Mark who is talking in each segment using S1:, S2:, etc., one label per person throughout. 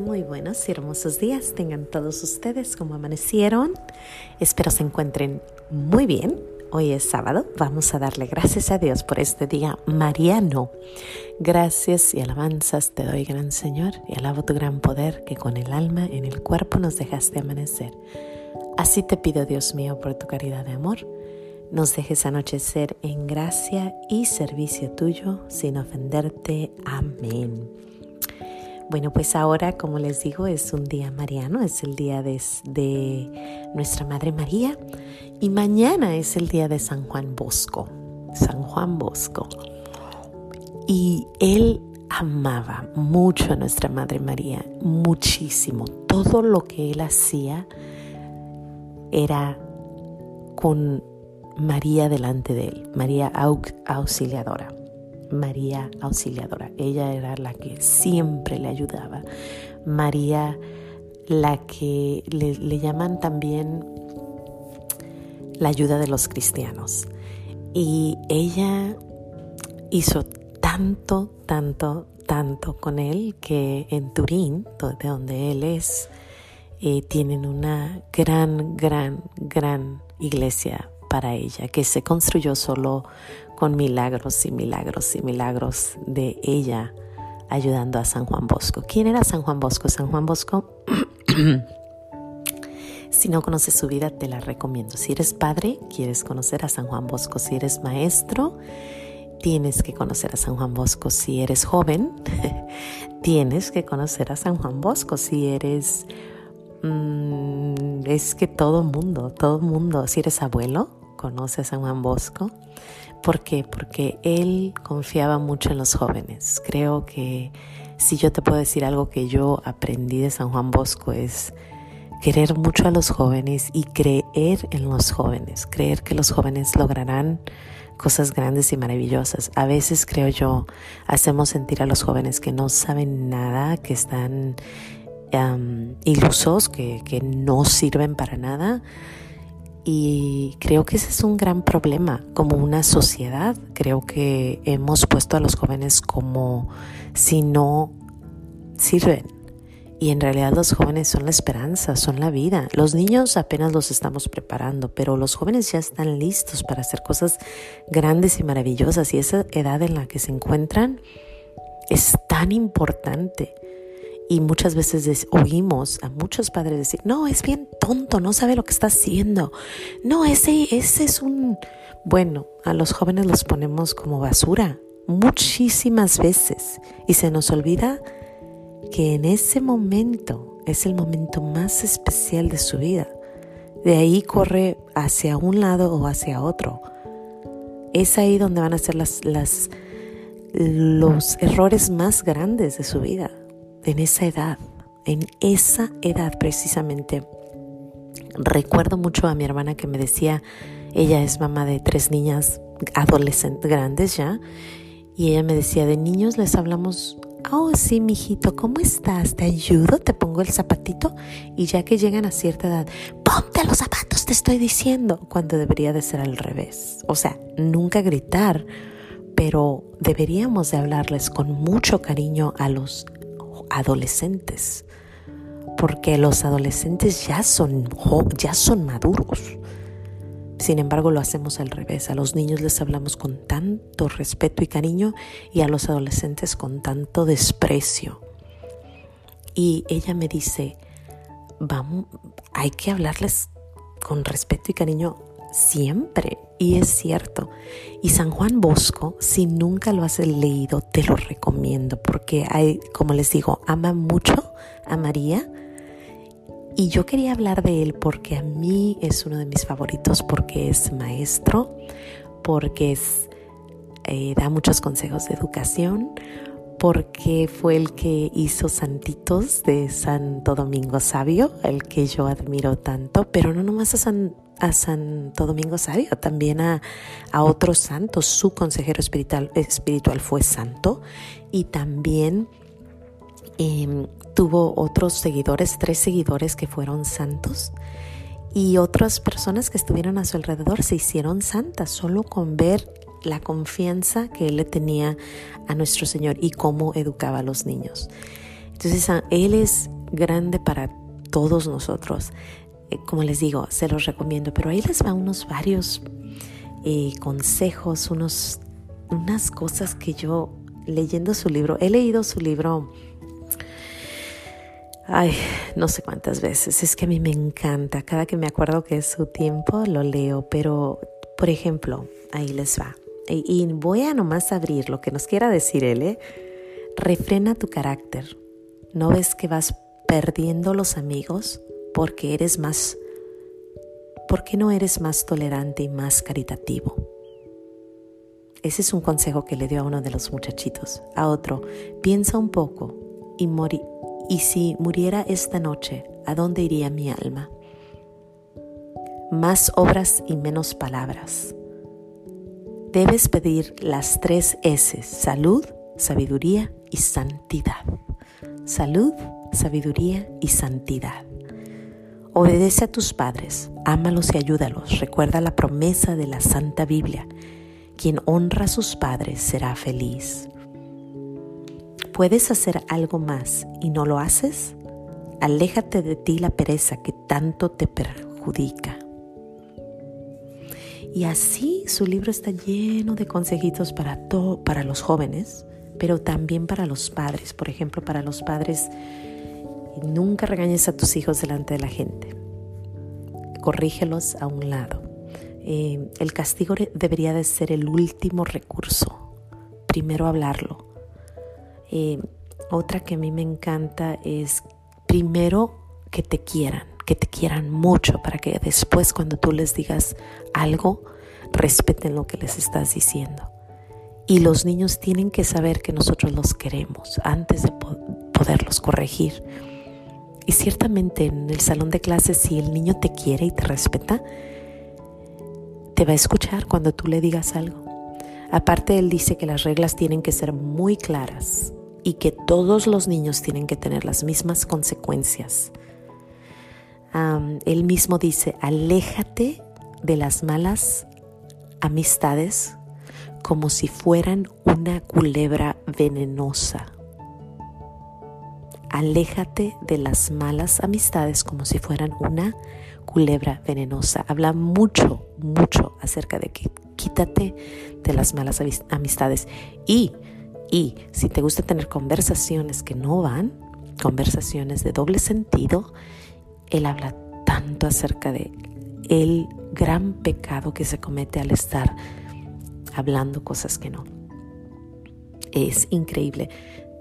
S1: Muy buenos y hermosos días tengan todos ustedes como amanecieron. Espero se encuentren muy bien. Hoy es sábado. Vamos a darle gracias a Dios por este día mariano. Gracias y alabanzas te doy, gran Señor, y alabo tu gran poder que con el alma en el cuerpo nos dejaste amanecer. Así te pido, Dios mío, por tu caridad de amor, nos dejes anochecer en gracia y servicio tuyo sin ofenderte. Amén. Bueno, pues ahora, como les digo, es un día mariano, es el día de, nuestra Madre María y mañana es el día de San Juan Bosco, San Juan Bosco. Y él amaba mucho a nuestra Madre María, muchísimo. Todo lo que él hacía era con María delante de él, María auxiliadora. María Auxiliadora. Ella era la que siempre le ayudaba. María, la que le, llaman también la ayuda de los cristianos. Y ella hizo tanto, tanto, tanto con él que en Turín, de donde él es, eh, tienen una gran, gran, gran iglesia para ella, que se construyó solo con milagros y milagros y milagros de ella ayudando a San Juan Bosco. ¿Quién era San Juan Bosco? San Juan Bosco, si no conoces su vida, te la recomiendo. Si eres padre, quieres conocer a San Juan Bosco. Si eres maestro, tienes que conocer a San Juan Bosco. Si eres joven, tienes que conocer a San Juan Bosco. Si eres... Mm, es que todo mundo, todo mundo, si eres abuelo, conoce a San Juan Bosco. ¿Por qué? Porque él confiaba mucho en los jóvenes. Creo que si yo te puedo decir algo que yo aprendí de San Juan Bosco es querer mucho a los jóvenes y creer en los jóvenes, creer que los jóvenes lograrán cosas grandes y maravillosas. A veces creo yo hacemos sentir a los jóvenes que no saben nada, que están ilusos, que, que no sirven para nada y creo que ese es un gran problema como una sociedad. Creo que hemos puesto a los jóvenes como si no sirven. Y en realidad los jóvenes son la esperanza, son la vida. Los niños apenas los estamos preparando, pero los jóvenes ya están listos para hacer cosas grandes y maravillosas. Y esa edad en la que se encuentran es tan importante. Y muchas veces oímos a muchos padres decir, no, es bien tonto, no sabe lo que está haciendo. No, ese, ese es un... Bueno, a los jóvenes los ponemos como basura muchísimas veces y se nos olvida que en ese momento es el momento más especial de su vida. De ahí corre hacia un lado o hacia otro. Es ahí donde van a ser las, las, los errores más grandes de su vida en esa edad, en esa edad precisamente. Recuerdo mucho a mi hermana que me decía, ella es mamá de tres niñas adolescentes grandes ya, y ella me decía, de niños les hablamos, oh sí, mijito, ¿cómo estás? ¿Te ayudo? ¿Te pongo el zapatito? Y ya que llegan a cierta edad, ponte los zapatos, te estoy diciendo, cuando debería de ser al revés. O sea, nunca gritar, pero deberíamos de hablarles con mucho cariño a los adolescentes, porque los adolescentes ya son, ya son maduros. Sin embargo, lo hacemos al revés. A los niños les hablamos con tanto respeto y cariño y a los adolescentes con tanto desprecio. Y ella me dice, vamos, hay que hablarles con respeto y cariño siempre. Y es cierto. Y San Juan Bosco, si nunca lo has leído, te lo recomiendo porque hay, como les digo, ama mucho a María. Y yo quería hablar de él porque a mí es uno de mis favoritos, porque es maestro, porque es, eh, da muchos consejos de educación, porque fue el que hizo santitos de Santo Domingo Sabio, el que yo admiro tanto, pero no nomás a San a Santo Domingo Sabio, también a, otros santos. Su consejero espiritual, espiritual fue santo y también em, tuvo otros seguidores, tres seguidores que fueron santos y otras personas que estuvieron a su alrededor se hicieron santas solo con ver la confianza que él le tenía a nuestro Señor y cómo educaba a los niños. Entonces, Él es grande para todos nosotros. Eh, como les digo, se los recomiendo, pero ahí les va unos varios eh, consejos, unos, unas cosas que yo leyendo su libro, he leído su libro, ay, no sé cuántas veces, es que a mí me encanta, cada que me acuerdo que es su tiempo lo leo, pero por ejemplo, ahí les va. Y, voy a nomás abrir lo que nos quiera decir él, ¿eh? Refrena tu carácter. ¿No ves que vas perdiendo los amigos porque eres más, porque no eres más tolerante y más caritativo? Ese es un consejo que le dio a uno de los muchachitos. A otro, piensa un poco y, y si muriera esta noche, ¿a dónde iría mi alma? Más obras y menos palabras. Debes pedir las tres S, salud, sabiduría y santidad. Salud, sabiduría y santidad. Obedece a tus padres, ámalos y ayúdalos. Recuerda la promesa de la Santa Biblia. Quien honra a sus padres será feliz. ¿Puedes hacer algo más y no lo haces? Aléjate de ti la pereza que tanto te perjudica. Y así su libro está lleno de consejitos para, todo, para los jóvenes, pero también para los padres. Por ejemplo, para los padres, nunca regañes a tus hijos delante de la gente. Corrígelos a un lado. Eh, el castigo debería de ser el último recurso. Primero hablarlo. Eh, otra que a mí me encanta es primero que te quieran que te quieran mucho para que después cuando tú les digas algo, respeten lo que les estás diciendo. Y los niños tienen que saber que nosotros los queremos antes de poderlos corregir. Y ciertamente en el salón de clases, si el niño te quiere y te respeta, te va a escuchar cuando tú le digas algo. Aparte, él dice que las reglas tienen que ser muy claras y que todos los niños tienen que tener las mismas consecuencias él mismo dice, aléjate de las malas amistades como si fueran una culebra venenosa. Aléjate de las malas amistades como si fueran una culebra venenosa. Habla mucho, mucho acerca de que quítate de las malas amistades. Y, y si te gusta tener conversaciones que no van, conversaciones de doble sentido, él habla tanto acerca de el gran pecado que se comete al estar hablando cosas que no. Es increíble.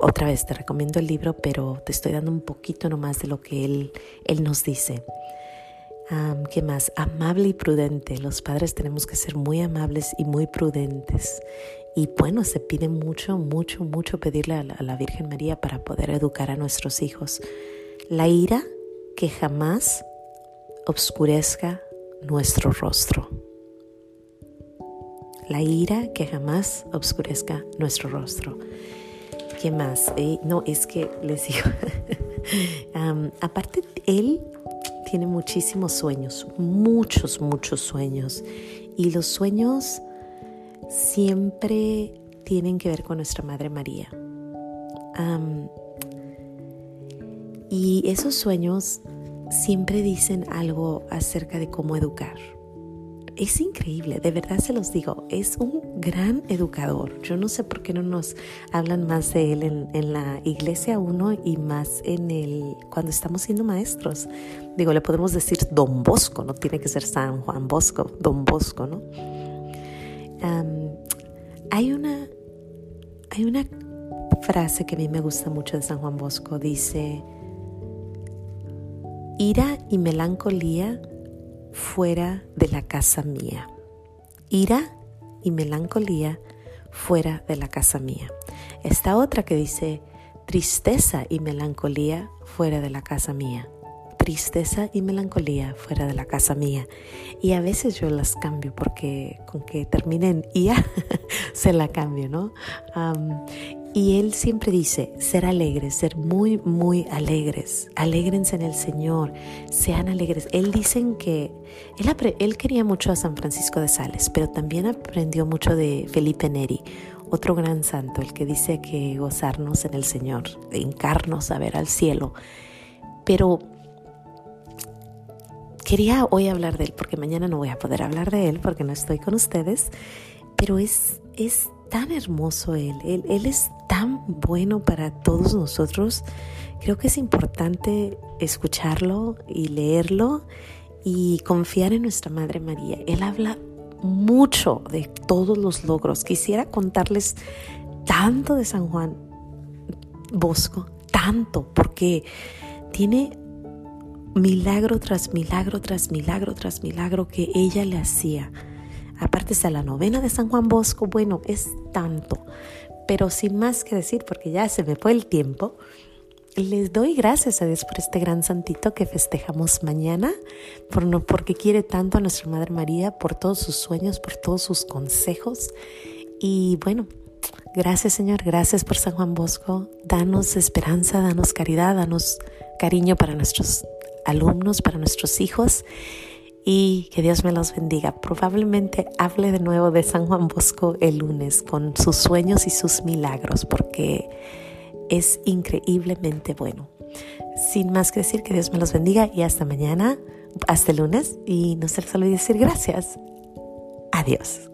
S1: Otra vez te recomiendo el libro, pero te estoy dando un poquito nomás de lo que él, él nos dice. ¿Qué más? Amable y prudente. Los padres tenemos que ser muy amables y muy prudentes. Y bueno, se pide mucho, mucho, mucho pedirle a la Virgen María para poder educar a nuestros hijos. La ira que jamás obscurezca nuestro rostro. La ira que jamás obscurezca nuestro rostro. ¿Qué más? Eh, no, es que les digo, aparte, él tiene muchísimos sueños, muchos, muchos sueños. Y los sueños siempre tienen que ver con nuestra Madre María. Y esos sueños siempre dicen algo acerca de cómo educar. Es increíble, de verdad se los digo, es un gran educador. Yo no sé por qué no nos hablan más de él en, la iglesia uno y más en el cuando estamos siendo maestros. Digo, le podemos decir Don Bosco, no tiene que ser San Juan Bosco, Don Bosco, ¿no? hay una hay una frase que a mí me gusta mucho de San Juan Bosco, dice ira y melancolía fuera de la casa mía. Ira y melancolía fuera de la casa mía. Esta otra que dice tristeza y melancolía fuera de la casa mía. Tristeza y melancolía fuera de la casa mía. Y a veces yo las cambio porque con que terminen IA se la cambio, ¿no? Y él siempre dice, ser alegres, ser muy, muy alegres. Alégrense en el Señor, sean alegres. Él dicen que él, él quería mucho a San Francisco de Sales, pero también aprendió mucho de Felipe Neri, otro gran santo, el que dice que gozarnos en el Señor, encarnos a ver al cielo. Pero quería hoy hablar de él, porque mañana no voy a poder hablar de él porque no estoy con ustedes, pero es, es tan hermoso él, él es tan bueno para todos nosotros. Creo que es importante escucharlo y leerlo y confiar en nuestra Madre María. Él habla mucho de todos los logros. Quisiera contarles tanto de San Juan Bosco, tanto, porque tiene milagro tras milagro tras milagro tras milagro que ella le hacía. Aparte está la novena de San Juan Bosco, bueno, es tanto. Pero sin más que decir, porque ya se me fue el tiempo, les doy gracias a Dios por este gran santito que festejamos mañana, por no, porque quiere tanto a nuestra Madre María, por todos sus sueños, por todos sus consejos. Y bueno, gracias Señor, gracias por San Juan Bosco. Danos esperanza, danos caridad, danos cariño para nuestros alumnos, para nuestros hijos. Y que Dios me los bendiga. Probablemente hable de nuevo de San Juan Bosco el lunes con sus sueños y sus milagros, porque es increíblemente bueno. Sin más que decir, que Dios me los bendiga y hasta mañana, hasta el lunes. Y no se les olvide decir gracias. Adiós.